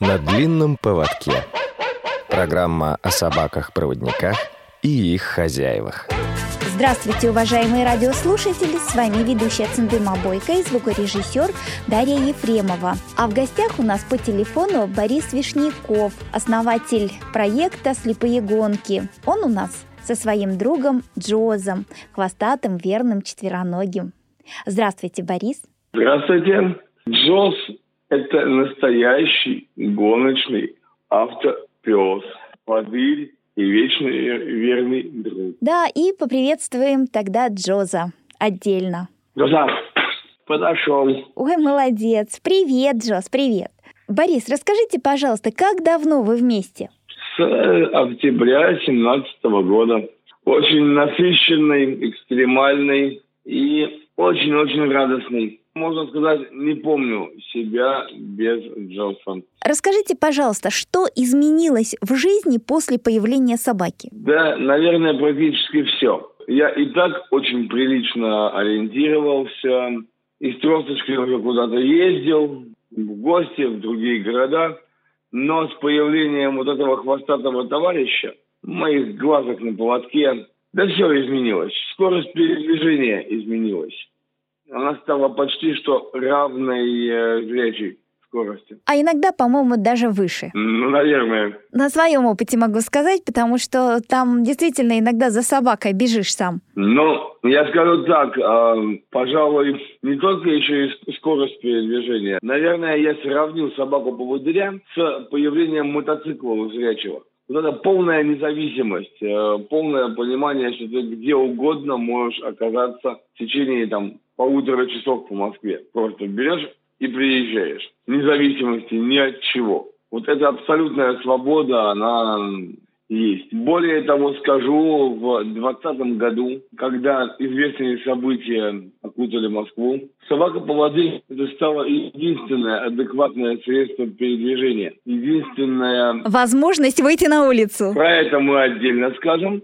На длинном поводке. Программа о собаках-проводниках и их хозяевах. Здравствуйте, уважаемые радиослушатели! С вами ведущая Циндыма Бойко и звукорежиссер Дарья Ефремова. А в гостях у нас по телефону Борис Вишняков, основатель проекта «Слепые гонки». Он у нас со своим другом Джозом, хвостатым, верным, четвероногим. Здравствуйте, Борис. Здравствуйте. Джоз – это настоящий гоночный автопес. Подвиль и вечный верный друг. Да, и поприветствуем тогда Джоза отдельно. Джоза, подошел. Ой, молодец. Привет, Джоз, привет. Борис, расскажите, пожалуйста, как давно вы вместе? С октября 2017 года. Очень насыщенный, экстремальный и очень-очень радостный. Можно сказать, не помню себя без Джонса. Расскажите, пожалуйста, что изменилось в жизни после появления собаки? Да, наверное, практически все. Я и так очень прилично ориентировался. Из тросточки уже куда-то ездил, в гости, в другие города. Но с появлением вот этого хвостатого товарища, моих глазок на поводке, да все изменилось. Скорость передвижения изменилась она стала почти что равной э, зрячей скорости. А иногда, по-моему, даже выше. Ну, наверное. На своем опыте могу сказать, потому что там действительно иногда за собакой бежишь сам. Ну, я скажу так, э, пожалуй, не только еще и скорость передвижения. Наверное, я сравнил собаку поводыря с появлением мотоцикла у зрячего вот эта полная независимость, э, полное понимание, что ты где угодно можешь оказаться в течение там полутора часов по Москве. Просто берешь и приезжаешь. Независимости ни от чего. Вот эта абсолютная свобода, она есть. Более того, скажу, в 2020 году, когда известные события окутали Москву, собака по воде это стало единственное адекватное средство передвижения. Единственное... Возможность выйти на улицу. Про это мы отдельно скажем,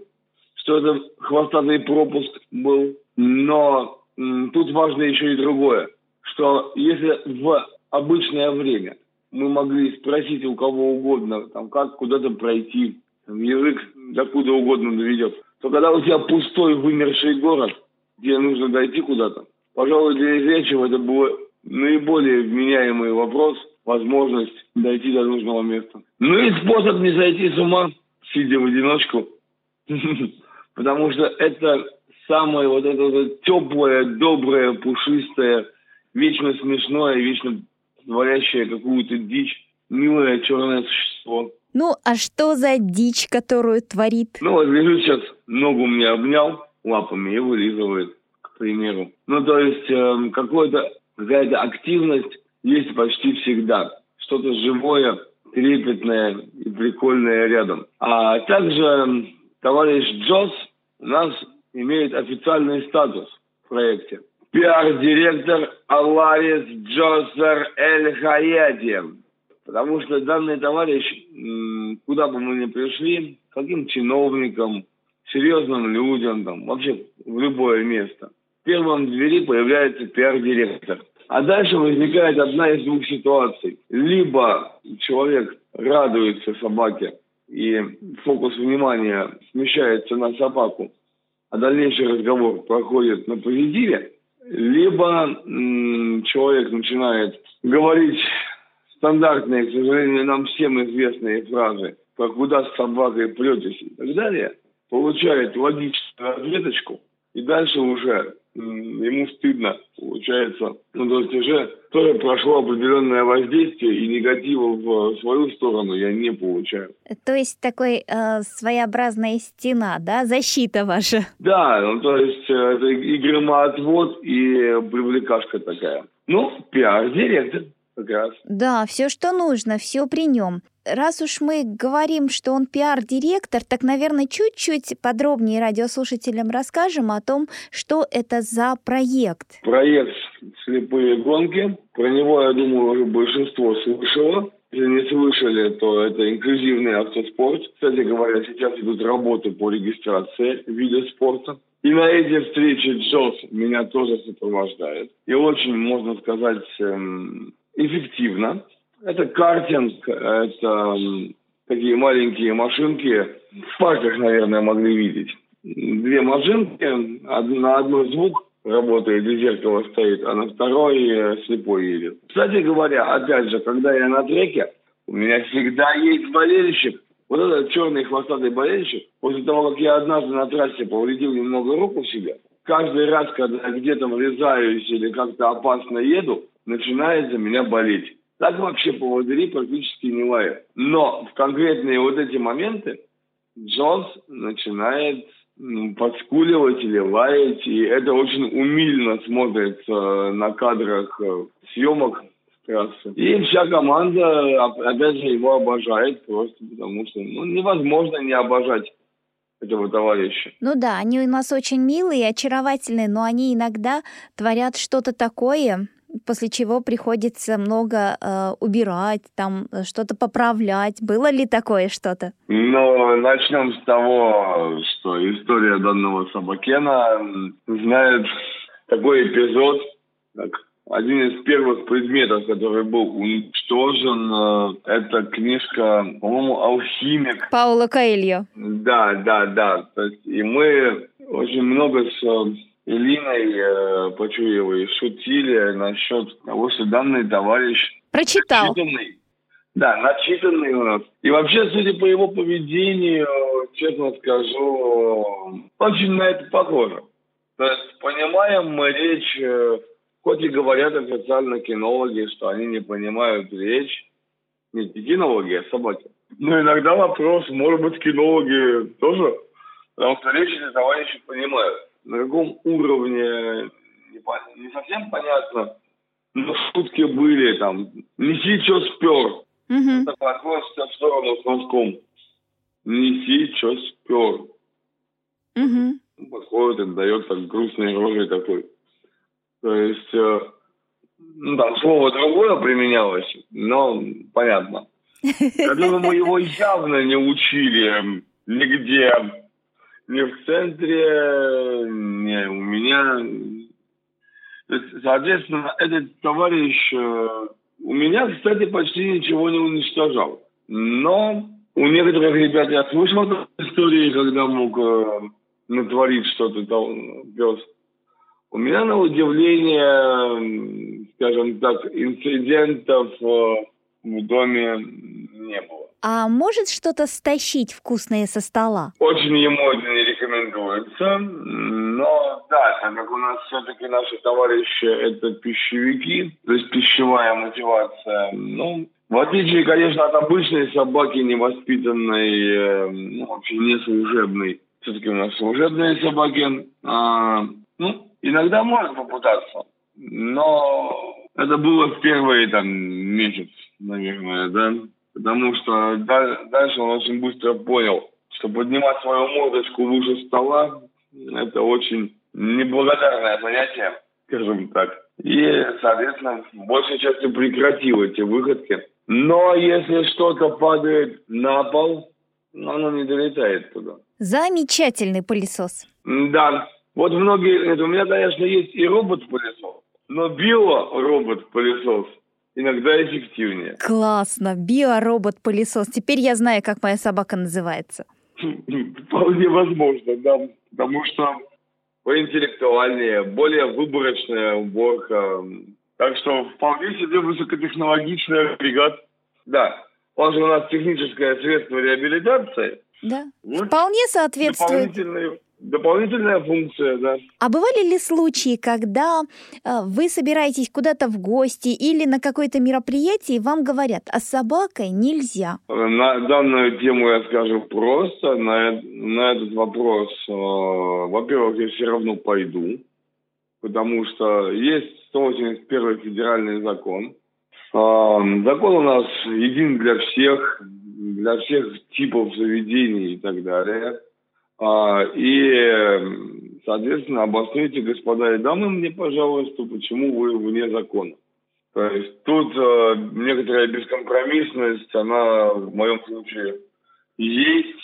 что это хвостатый пропуск был. Но тут важно еще и другое, что если в обычное время мы могли спросить у кого угодно, там, как куда-то пройти, язык докуда угодно доведет. То когда у тебя пустой вымерший город, где нужно дойти куда-то, пожалуй, для зрячего это был наиболее вменяемый вопрос, возможность дойти до нужного места. Ну и способ не сойти с ума, сидя в одиночку. Потому что это самое вот это вот теплое, доброе, пушистое, вечно смешное, вечно творящее какую-то дичь, милое черное существо. Ну, а что за дичь, которую творит? Ну, вот лежит сейчас, ногу мне обнял лапами и вылизывает, к примеру. Ну, то есть э, какое-то, какая-то активность есть почти всегда. Что-то живое, трепетное и прикольное рядом. А также товарищ Джос у нас имеет официальный статус в проекте. Пиар-директор Аларис Джосер Эль Хаяти. Потому что данный товарищ, куда бы мы ни пришли, каким чиновникам, серьезным людям, там, вообще в любое место, в первом двери появляется пиар-директор. А дальше возникает одна из двух ситуаций. Либо человек радуется собаке, и фокус внимания смещается на собаку, а дальнейший разговор проходит на позитиве, либо человек начинает говорить стандартные, к сожалению, нам всем известные фразы про куда с собакой претесь и так далее, получает логическую ответочку, и дальше уже ему стыдно, получается. Ну, то есть уже тоже прошло определенное воздействие, и негатива в свою сторону я не получаю. То есть такой э, своеобразная стена, да, защита ваша? Да, ну, то есть э, это и громоотвод, и привлекашка такая. Ну, пиар-директор раз. Да, все, что нужно, все при нем. Раз уж мы говорим, что он пиар-директор, так, наверное, чуть-чуть подробнее радиослушателям расскажем о том, что это за проект. Проект «Слепые гонки». Про него, я думаю, уже большинство слышало. Если не слышали, то это инклюзивный автоспорт. Кстати говоря, сейчас идут работы по регистрации вида спорта. И на эти встречи Джос меня тоже сопровождает. И очень, можно сказать, эм, эффективно. Это картинг, это такие маленькие машинки. В парках, наверное, могли видеть. Две машинки, на одной звук работает, и зеркало стоит, а на второй э, слепой едет. Кстати говоря, опять же, когда я на треке, у меня всегда есть болельщик. Вот этот черный хвостатый болельщик, после того, как я однажды на трассе повредил немного руку в себе, каждый раз, когда я где-то врезаюсь или как-то опасно еду, начинает за меня болеть. Так вообще поводыри практически не лают. Но в конкретные вот эти моменты Джонс начинает подскуливать или лаять, и это очень умильно смотрится на кадрах э, съемок трассы. И вся команда, опять же, его обожает просто потому, что ну, невозможно не обожать этого товарища. Ну да, они у нас очень милые и очаровательные, но они иногда творят что-то такое, после чего приходится много э, убирать, там э, что-то поправлять. Было ли такое что-то? Ну, начнем с того, что история данного собакена знает такой эпизод, как один из первых предметов, который был уничтожен, э, это книжка, по-моему, «Алхимик». Паула Каэльо. Да, да, да. И мы очень много с Илиной э, Почуевой шутили насчет того, что данный товарищ... Прочитал. Начитанный, да, начитанный у нас. И вообще, судя по его поведению, честно скажу, очень на это похоже. То есть понимаем мы речь, э, хоть и говорят официально кинологи, что они не понимают речь, не кинологи, а собаки. Но иногда вопрос, может быть, кинологи тоже, потому что речь эти товарищи понимают на каком уровне не, не совсем понятно, но шутки были там. Неси, что спер. Угу. Подходит в сторону с носком. Неси, что спер. Угу. Подходит и дает так грустной рожей такой. То есть, э, ну, там слово другое применялось, но понятно. Я думаю, мы его явно не учили нигде не в центре, не у меня. Соответственно, этот товарищ э, у меня, кстати, почти ничего не уничтожал. Но у некоторых ребят я слышал истории, когда мог э, натворить что-то пес. У меня на удивление, скажем так, инцидентов э, в доме не было. А может что-то стащить вкусное со стола? Очень ему это не рекомендуется. Но да, так как у нас все-таки наши товарищи это пищевики, то есть пищевая мотивация, ну, в отличие, конечно, от обычной собаки, невоспитанной, э, ну, вообще не служебной, все-таки у нас служебные собаки, а, ну, иногда может попытаться, но это было в первый там месяц, наверное, да. Потому что дальше он очень быстро понял, что поднимать свою мордочку выше стола – это очень неблагодарное занятие, скажем так. И, соответственно, большей частью прекратил эти выходки. Но если что-то падает на пол, оно не долетает туда. Замечательный пылесос. Да. Вот многие... Это у меня, конечно, есть и робот-пылесос, но биоробот-пылесос иногда эффективнее. Классно. Биоробот-пылесос. Теперь я знаю, как моя собака называется. Вполне возможно, да. Потому что поинтеллектуальнее, более выборочная уборка. Так что вполне себе высокотехнологичный агрегат. Да, он же у нас техническое средство реабилитации. Да, вот вполне соответствует. Дополнительный Дополнительная функция, да. А бывали ли случаи, когда э, вы собираетесь куда-то в гости или на какое-то мероприятие, и вам говорят, а с собакой нельзя? На данную тему я скажу просто. На, на этот вопрос, э, во-первых, я все равно пойду, потому что есть 181 федеральный закон. Э, закон у нас един для всех, для всех типов заведений и так далее. А, и, соответственно, обострите, господа и дамы, мне, пожалуйста, почему вы вне закона. То есть тут э, некоторая бескомпромиссность, она в моем случае есть,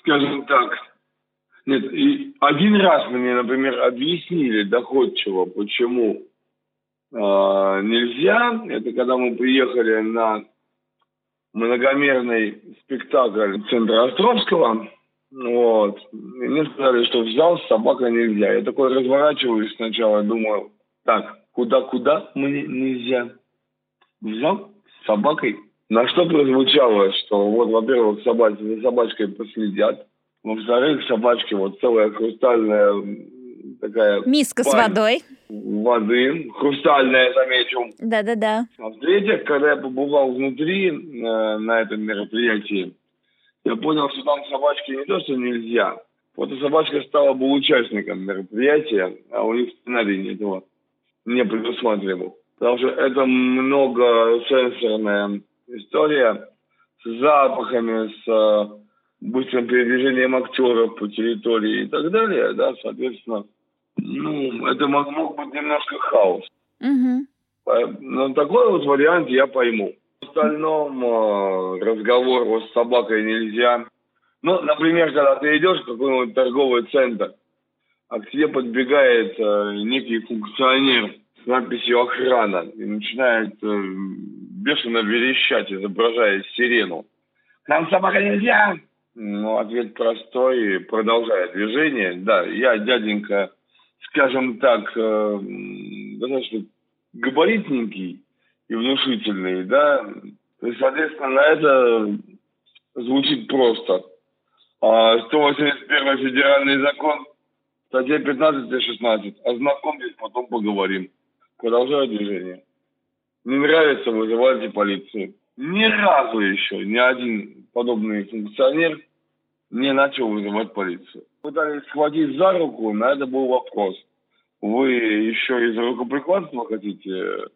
скажем так. Нет, и один раз мне, например, объяснили доходчиво, почему э, нельзя. Это когда мы приехали на многомерный спектакль центра Островского. Вот. И мне сказали, что в зал с собакой нельзя. Я такой разворачиваюсь сначала, думаю, так, куда-куда мне нельзя? В зал с собакой? На что прозвучало, что вот, во-первых, собач... за собачкой последят, во-вторых, собачки вот целая хрустальная такая... Миска с водой. Воды, хрустальная, замечу. Да-да-да. А в-третьих, когда я побывал внутри э, на этом мероприятии, я понял, что там собачки не то, что нельзя. Вот эта собачка стала бы участником мероприятия, а у них сценарий этого не предусматривал. Потому что это многосенсорная история с запахами, с э, быстрым передвижением актеров по территории и так далее, да, соответственно, ну, это мог, мог быть немножко хаос. Угу. Но такой вот вариант я пойму. В остальном э, разговор с собакой нельзя. Ну, например, когда ты идешь в какой-нибудь торговый центр, а к тебе подбегает э, некий функционер с надписью «Охрана» и начинает э, бешено верещать, изображая сирену. «Нам собака нельзя!» Ну, ответ простой, продолжая движение. Да, я дяденька, скажем так, достаточно габаритненький и внушительный, да, и, соответственно, на это звучит просто. А 181 федеральный закон, статья 15 и 16. Ознакомьтесь, потом поговорим. Продолжаю движение. Не нравится, вызывайте полицию. Ни разу еще ни один подобный функционер не начал вызывать полицию. Пытались схватить за руку, на это был вопрос. Вы еще из-за рукоприкладства хотите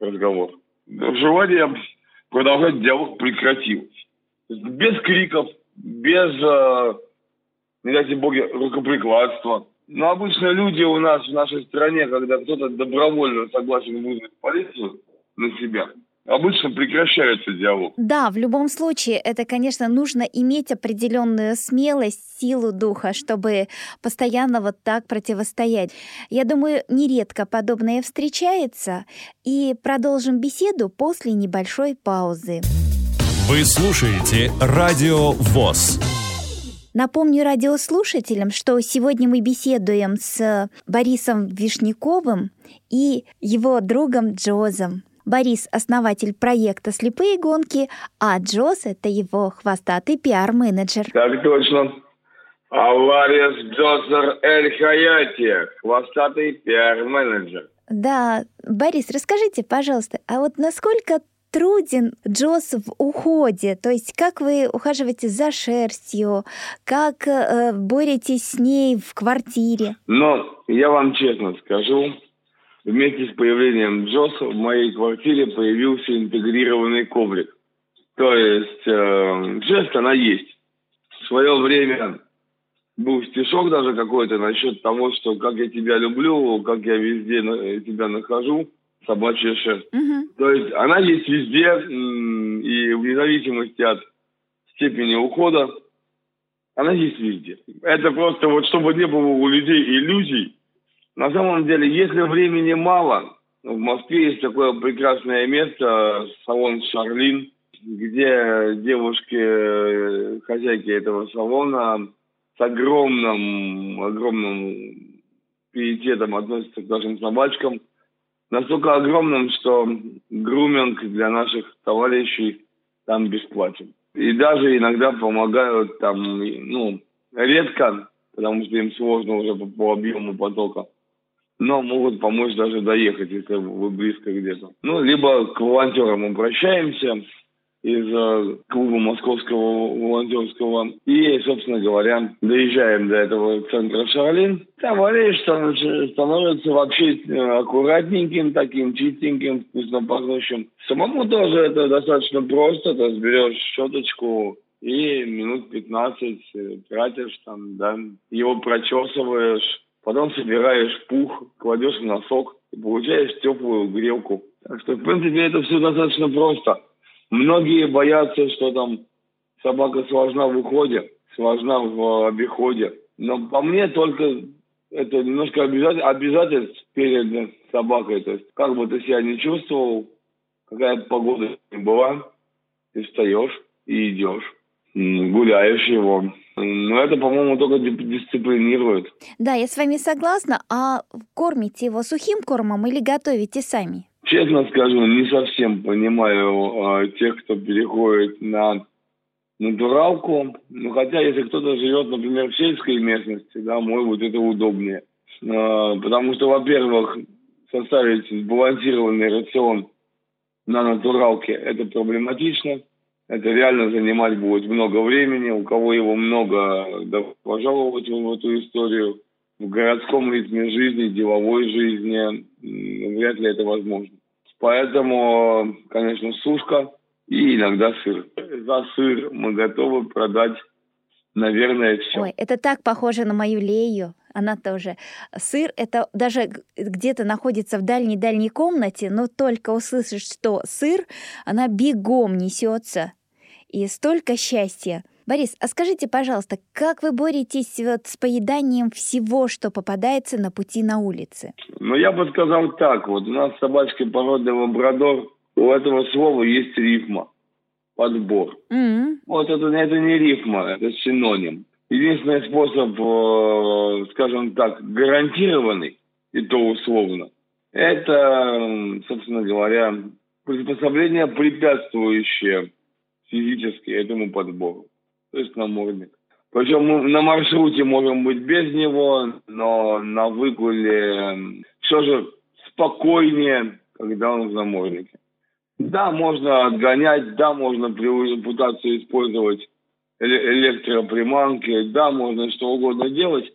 разговор? Желание продолжать диалог прекратилось. Без криков, без, э, не дайте боги, рукоприкладства. Но обычно люди у нас в нашей стране, когда кто-то добровольно согласен вызвать полицию на себя, обычно прекращается диалог. Да, в любом случае, это, конечно, нужно иметь определенную смелость, силу духа, чтобы постоянно вот так противостоять. Я думаю, нередко подобное встречается, и продолжим беседу после небольшой паузы. Вы слушаете Радио ВОЗ. Напомню радиослушателям, что сегодня мы беседуем с Борисом Вишняковым и его другом Джозом. Борис – основатель проекта «Слепые гонки», а Джоз – это его хвостатый пиар-менеджер. Так точно. Авария Джозер Эль Хаяти, хвостатый пиар-менеджер. Да, Борис, расскажите, пожалуйста, а вот насколько труден Джоз в уходе? То есть как вы ухаживаете за шерстью, как э, боретесь с ней в квартире? Но я вам честно скажу, вместе с появлением Джоса в моей квартире появился интегрированный коврик. То есть э, жест она есть. В свое время был стишок даже какой-то насчет того, что как я тебя люблю, как я везде тебя нахожу собачья шерсть. Угу. То есть она есть везде, и вне зависимости от степени ухода, она есть везде. Это просто вот, чтобы не было у людей иллюзий. На самом деле, если времени мало, в Москве есть такое прекрасное место, салон «Шарлин», где девушки, э, хозяйки этого салона с огромным, огромным пиететом относятся к нашим собачкам – настолько огромным, что груминг для наших товарищей там бесплатен. И даже иногда помогают там, ну, редко, потому что им сложно уже по, по объему потока, но могут помочь даже доехать, если вы близко где-то. Ну, либо к волонтерам обращаемся, из э, клуба московского волонтерского. И, собственно говоря, доезжаем до этого центра Шарлин. Товарищ становится вообще э, аккуратненьким, таким чистеньким, вкусно пахнущим. Самому тоже это достаточно просто. Ты берешь щеточку и минут 15 э, тратишь там, да, его прочесываешь, потом собираешь пух, кладешь в носок и получаешь теплую грелку. Так что, в принципе, это все достаточно просто. Многие боятся, что там собака сложна в уходе, сложна в обиходе. Но по мне только это немножко обязательств перед собакой. То есть как бы ты себя не чувствовал, какая погода ни была, и встаешь, и идешь, гуляешь его. Но это, по-моему, только дисциплинирует. Да, я с вами согласна. А кормите его сухим кормом или готовите сами? Честно скажу, не совсем понимаю э, тех, кто переходит на натуралку. Ну, хотя, если кто-то живет, например, в сельской местности, да, может быть, это удобнее. Э, потому что, во-первых, составить сбалансированный рацион на натуралке – это проблематично. Это реально занимать будет много времени. У кого его много, да, пожаловать в эту историю. В городском ритме жизни, деловой жизни вряд ли это возможно. Поэтому, конечно, сушка и иногда сыр. За сыр мы готовы продать, наверное, все. Ой, это так похоже на мою Лею. Она тоже. Сыр — это даже где-то находится в дальней-дальней комнате, но только услышишь, что сыр, она бегом несется. И столько счастья — Борис, а скажите, пожалуйста, как вы боретесь вот с поеданием всего, что попадается на пути на улице? Ну, я бы сказал так. Вот у нас собачка породы лабрадор. У этого слова есть рифма. Подбор. Mm-hmm. Вот это, это не рифма, это синоним. Единственный способ, э, скажем так, гарантированный, и то условно, это, собственно говоря, приспособление, препятствующее физически этому подбору то есть намордник. Причем на маршруте можем быть без него, но на выгуле все же спокойнее, когда он в наморднике. Да, можно отгонять, да, можно пытаться использовать электроприманки, да, можно что угодно делать.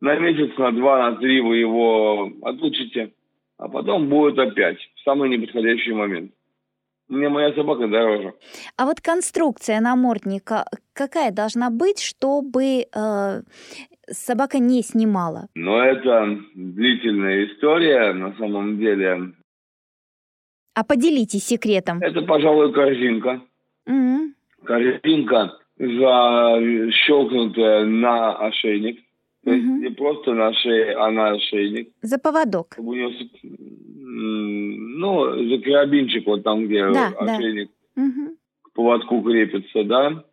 На месяц, на два, на три вы его отлучите, а потом будет опять в самый неподходящий момент. Мне моя собака дороже. А вот конструкция намордника какая должна быть, чтобы э, собака не снимала? Ну, это длительная история на самом деле. А поделитесь секретом. Это, пожалуй, корзинка. Mm-hmm. Корзинка защелкнутая на ошейник. То есть не просто на шее, а на ошейник. За поводок. Чтобы у нее ну, за карабинчик вот там, где да, ошейник да. к поводку крепится, да.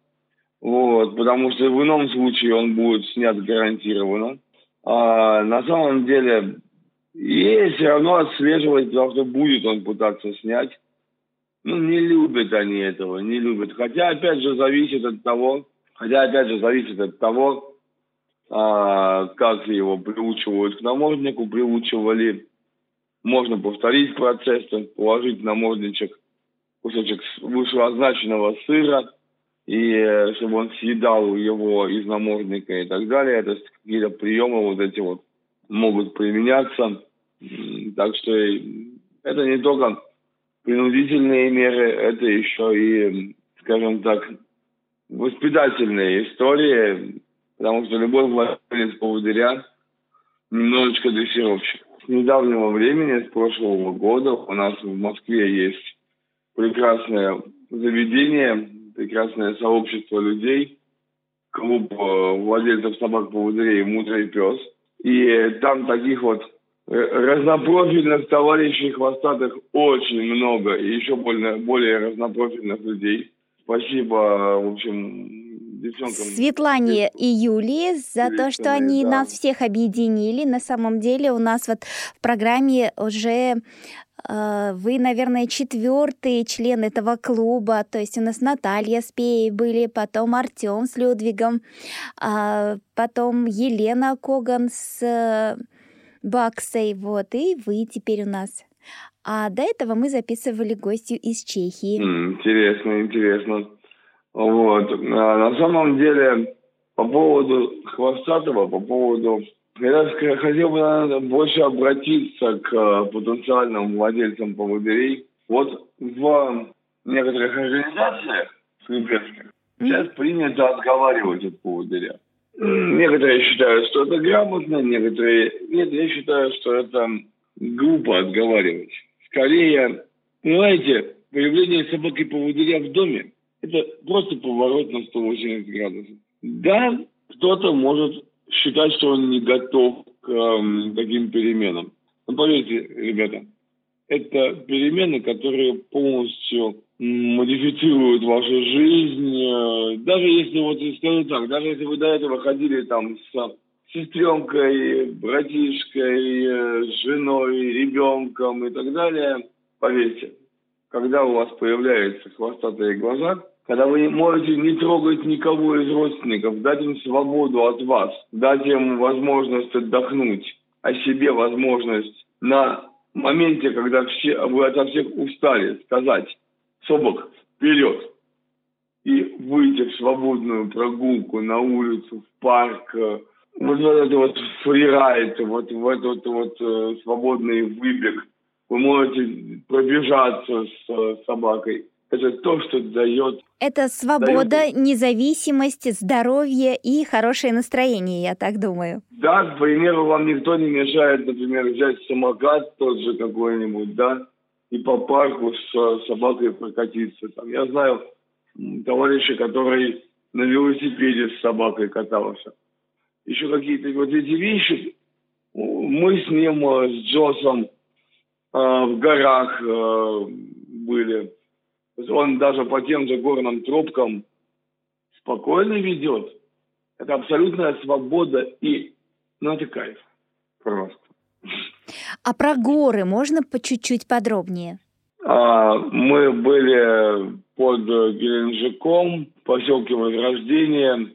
Вот, потому что в ином случае он будет снят гарантированно. А на самом деле, и все равно отслеживать, потому что будет он пытаться снять. Ну, не любят они этого, не любят. Хотя, опять же, зависит от того, хотя, опять же, зависит от того, а, как его приучивают к наморднику, приучивали можно повторить процесс, положить на мордничек кусочек вышеозначенного сыра, и э, чтобы он съедал его из намордника и так далее. Это какие-то приемы вот эти вот могут применяться. Так что это не только принудительные меры, это еще и, скажем так, воспитательные истории, потому что любой владелец поводыря немножечко дрессировщик с недавнего времени, с прошлого года, у нас в Москве есть прекрасное заведение, прекрасное сообщество людей, клуб э, владельцев собак-поводырей «Мудрый пес». И там таких вот э, разнопрофильных товарищей хвостатых очень много, и еще более, более разнопрофильных людей. Спасибо, в общем, девчонкам. Светлане и Юлии за то, что они да. нас всех объединили. На самом деле у нас вот в программе уже э, вы, наверное, четвертый член этого клуба. То есть у нас Наталья с Пеей были, потом Артем с Людвигом, а потом Елена Коган с э, Баксой, вот, и вы теперь у нас. А до этого мы записывали гостью из Чехии. Интересно, интересно. Вот. А на самом деле, по поводу хвостатого, по поводу... Я хотел бы наверное, больше обратиться к э, потенциальным владельцам поводырей. Вот в некоторых организациях слепецких сейчас принято отговаривать от поводыря. Некоторые считают, что это грамотно, некоторые нет. Я считаю, что это глупо отговаривать. Скорее, понимаете, появление собаки-поводыря в доме это просто поворот на 180 градусов. Да, кто-то может считать, что он не готов к э, таким переменам. Но поверьте, ребята, это перемены, которые полностью модифицируют вашу жизнь. Даже если, вот скажу так, даже если вы до этого ходили там с сестренкой, братишкой, женой, ребенком и так далее, поверьте, когда у вас появляются хвостатые глаза, когда вы не можете не трогать никого из родственников, дать им свободу от вас, дать им возможность отдохнуть, о себе возможность на моменте, когда все, вы от всех устали, сказать «Собок, вперед!» и выйти в свободную прогулку на улицу, в парк, э, вот в этот вот фрирайд, вот в этот вот э, свободный выбег. Вы можете пробежаться с э, собакой. Это то, что дает... Это свобода, дает... независимость, здоровье и хорошее настроение, я так думаю. Да, к примеру, вам никто не мешает, например, взять самокат тот же какой-нибудь, да, и по парку с собакой прокатиться. Там, я знаю товарища, который на велосипеде с собакой катался еще какие-то вот эти вещи. Мы с ним, э, с Джосом э, в горах э, были. Он даже по тем же горным тропкам спокойно ведет. Это абсолютная свобода и, ну, это кайф. Просто. А про горы можно по чуть-чуть подробнее? А, мы были под Геленджиком, поселке Возрождения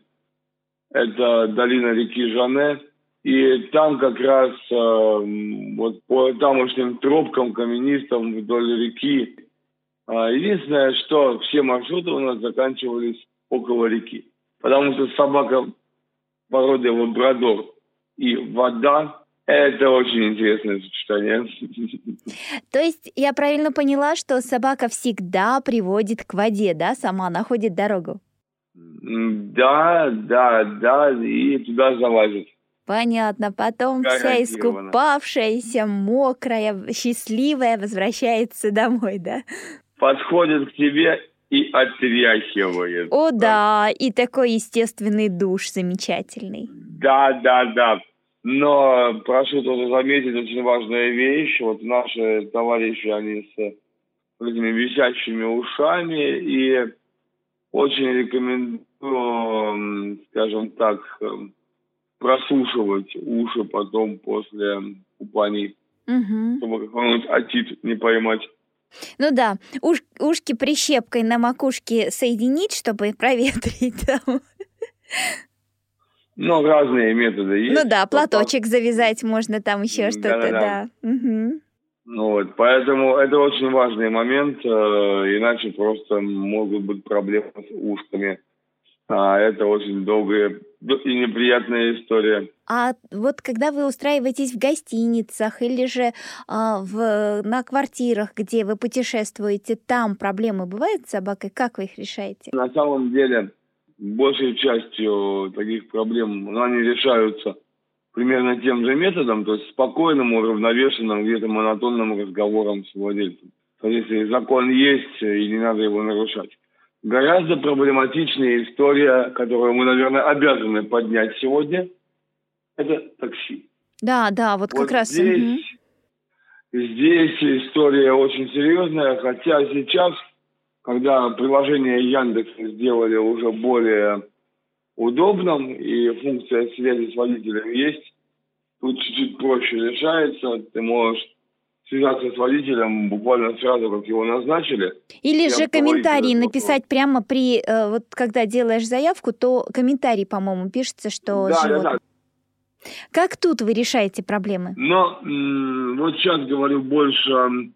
это долина реки Жане. И там как раз э, вот по тамошним тропкам каменистым вдоль реки э, единственное, что все маршруты у нас заканчивались около реки. Потому что собака породы лабрадор и вода это очень интересное сочетание. То есть я правильно поняла, что собака всегда приводит к воде, да, сама находит дорогу? Да, да, да, и туда залазит. Понятно. Потом вся искупавшаяся, мокрая, счастливая возвращается домой, да? Подходит к тебе и отряхивает. О, да, и такой естественный душ замечательный. Да, да, да. Но прошу тоже заметить очень важную вещь. Вот наши товарищи, они с этими висящими ушами, и очень рекомендую, скажем так, прослушивать уши потом после купаний, угу. чтобы какой-нибудь отит не поймать. Ну да, уш, ушки прищепкой на макушке соединить, чтобы проветрить там. Ну, разные методы есть. Ну да, платочек завязать можно там еще что-то, да. да. Угу. Ну вот, поэтому это очень важный момент, э, иначе просто могут быть проблемы с ушками. А это очень долгая и неприятная история. А вот когда вы устраиваетесь в гостиницах или же а, в, на квартирах, где вы путешествуете, там проблемы бывают с собакой? Как вы их решаете? На самом деле, большей частью таких проблем ну, они решаются примерно тем же методом, то есть спокойным, уравновешенным, где-то монотонным разговором с владельцем. То есть если закон есть, и не надо его нарушать. Гораздо проблематичнее история, которую мы, наверное, обязаны поднять сегодня, это такси. Да, да, вот, вот как раз. Здесь, угу. здесь история очень серьезная, хотя сейчас, когда приложение Яндекс сделали уже более удобном, и функция связи с водителем есть. Тут чуть-чуть проще решается. Ты можешь связаться с водителем буквально сразу, как его назначили. Или же комментарий написать прямо при, э, вот когда делаешь заявку, то комментарий, по-моему, пишется, что да, животное. Да, да. Как тут вы решаете проблемы? Но вот сейчас говорю больше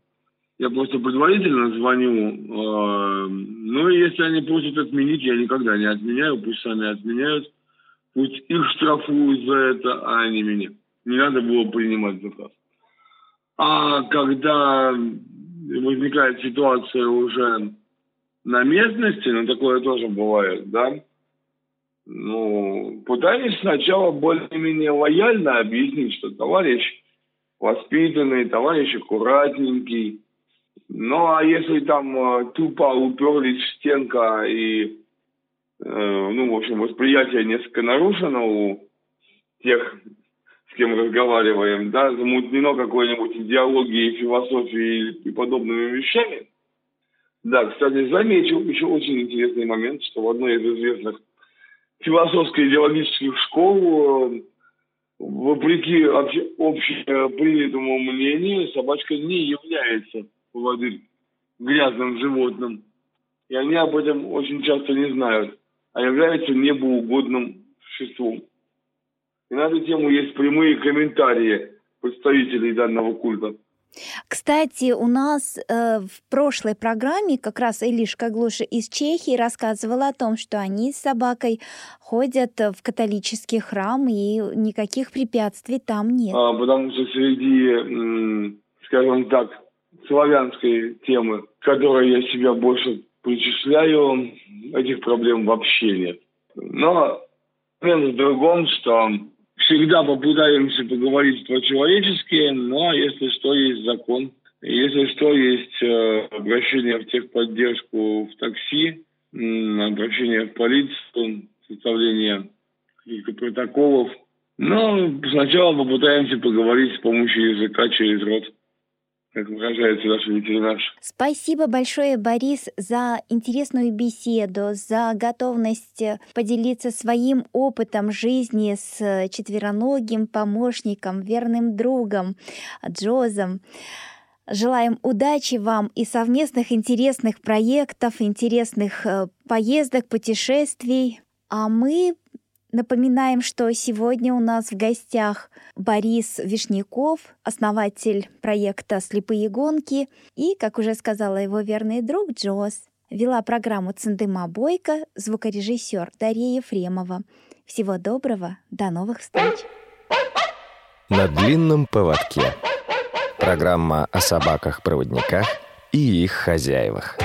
я просто предварительно звоню. Э, ну, и если они просят отменить, я никогда не отменяю, пусть сами отменяют. Пусть их штрафуют за это, а не меня. Не надо было принимать заказ. А когда возникает ситуация уже на местности, ну, такое тоже бывает, да, ну, пытаюсь сначала более-менее лояльно объяснить, что товарищ воспитанный, товарищ аккуратненький, ну, а если там э, тупо уперлись в стенка и, э, ну, в общем, восприятие несколько нарушено у тех, с кем разговариваем, да, замутнено какой-нибудь идеологией, философией и подобными вещами, Да, кстати, замечу еще очень интересный момент, что в одной из известных философско-идеологических школ, э, вопреки общепринятому мнению, собачка не является поводырь грязным животным. И они об этом очень часто не знают, а является небоугодным существом. И на эту тему есть прямые комментарии представителей данного культа. Кстати, у нас э, в прошлой программе как раз Илишка Глуша из Чехии рассказывала о том, что они с собакой ходят в католический храм, и никаких препятствий там нет. А, потому что среди, скажем так, славянской темы, которой я себя больше причисляю, этих проблем вообще нет. Но момент в другом, что всегда попытаемся поговорить по-человечески, но если что, есть закон. Если что, есть э, обращение в техподдержку в такси, обращение в полицию, составление каких-то протоколов. Но сначала попытаемся поговорить с помощью языка через рот как выражается наш ветеринар. Спасибо большое, Борис, за интересную беседу, за готовность поделиться своим опытом жизни с четвероногим помощником, верным другом Джозом. Желаем удачи вам и совместных интересных проектов, интересных э, поездок, путешествий. А мы Напоминаем, что сегодня у нас в гостях Борис Вишняков, основатель проекта «Слепые гонки», и, как уже сказала его верный друг Джоз. Вела программу Цендыма Бойко, звукорежиссер Дарья Ефремова. Всего доброго, до новых встреч! На длинном поводке. Программа о собаках-проводниках и их хозяевах.